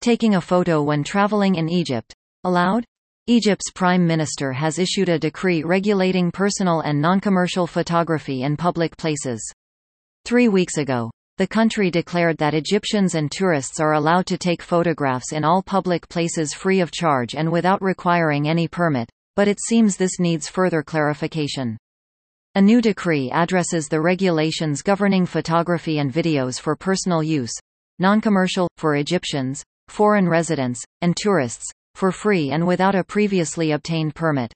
Taking a photo when traveling in Egypt. Allowed? Egypt's prime minister has issued a decree regulating personal and non-commercial photography in public places. Three weeks ago, the country declared that Egyptians and tourists are allowed to take photographs in all public places free of charge and without requiring any permit, but it seems this needs further clarification. A new decree addresses the regulations governing photography and videos for personal use, non-commercial, for Egyptians, foreign residents, and tourists, for free and without a previously obtained permit.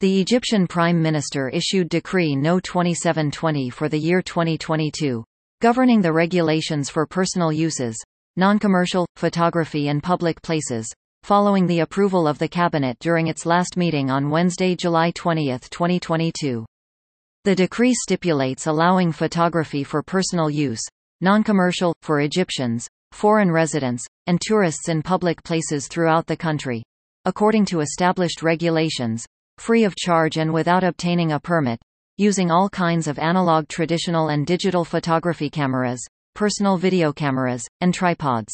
The Egyptian Prime Minister issued Decree No. 2720 for the year 2022, governing the regulations for personal uses, non-commercial, photography and public places, following the approval of the Cabinet during its last meeting on Wednesday, July 20, 2022. The decree stipulates allowing photography for personal use, non-commercial, for Egyptians, foreign residents, and tourists in public places throughout the country. According to established regulations, free of charge and without obtaining a permit, using all kinds of analog traditional and digital photography cameras, personal video cameras, and tripods.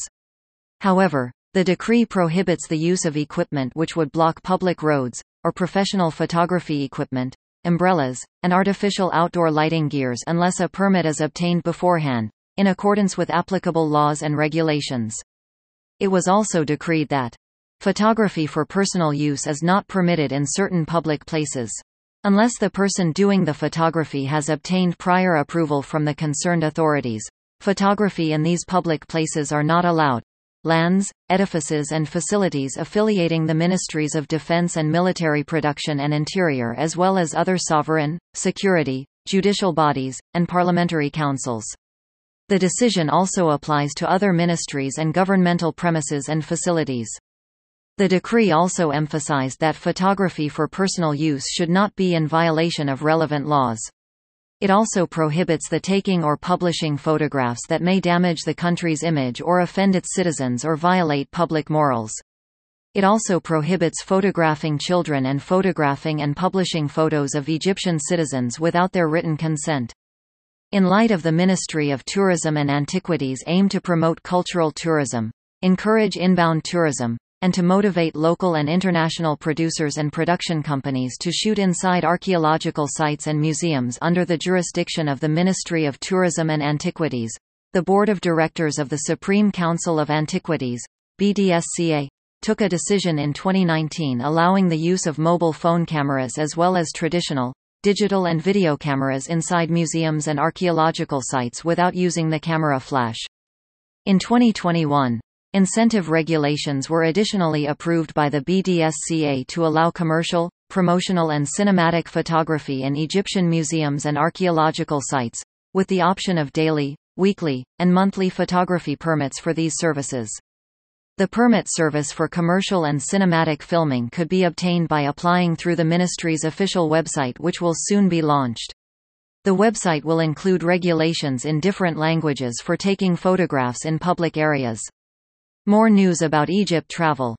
However, the decree prohibits the use of equipment which would block public roads, or professional photography equipment, umbrellas, and artificial outdoor lighting gears unless a permit is obtained beforehand, in accordance with applicable laws and regulations. It was also decreed that photography for personal use is not permitted in certain public places. Unless the person doing the photography has obtained prior approval from the concerned authorities, photography in these public places are not allowed. Lands, edifices and facilities affiliating the Ministries of Defense and Military Production and Interior as well as other sovereign, security, judicial bodies, and parliamentary councils. The decision also applies to other ministries and governmental premises and facilities. The decree also emphasized that photography for personal use should not be in violation of relevant laws. It also prohibits the taking or publishing photographs that may damage the country's image or offend its citizens or violate public morals. It also prohibits photographing children and photographing and publishing photos of Egyptian citizens without their written consent. In light of the Ministry of Tourism and Antiquities aim to promote cultural tourism, encourage inbound tourism, and to motivate local and international producers and production companies to shoot inside archaeological sites and museums under the jurisdiction of the Ministry of Tourism and Antiquities. The Board of Directors of the Supreme Council of Antiquities, BDSCA, took a decision in 2019 allowing the use of mobile phone cameras as well as traditional, digital and video cameras inside museums and archaeological sites without using the camera flash. In 2021, incentive regulations were additionally approved by the BDSCA to allow commercial, promotional and cinematic photography in Egyptian museums and archaeological sites, with the option of daily, weekly, and monthly photography permits for these services. The permit service for commercial and cinematic filming could be obtained by applying through the ministry's official website which will soon be launched. The website will include regulations in different languages for taking photographs in public areas. More news about Egypt travel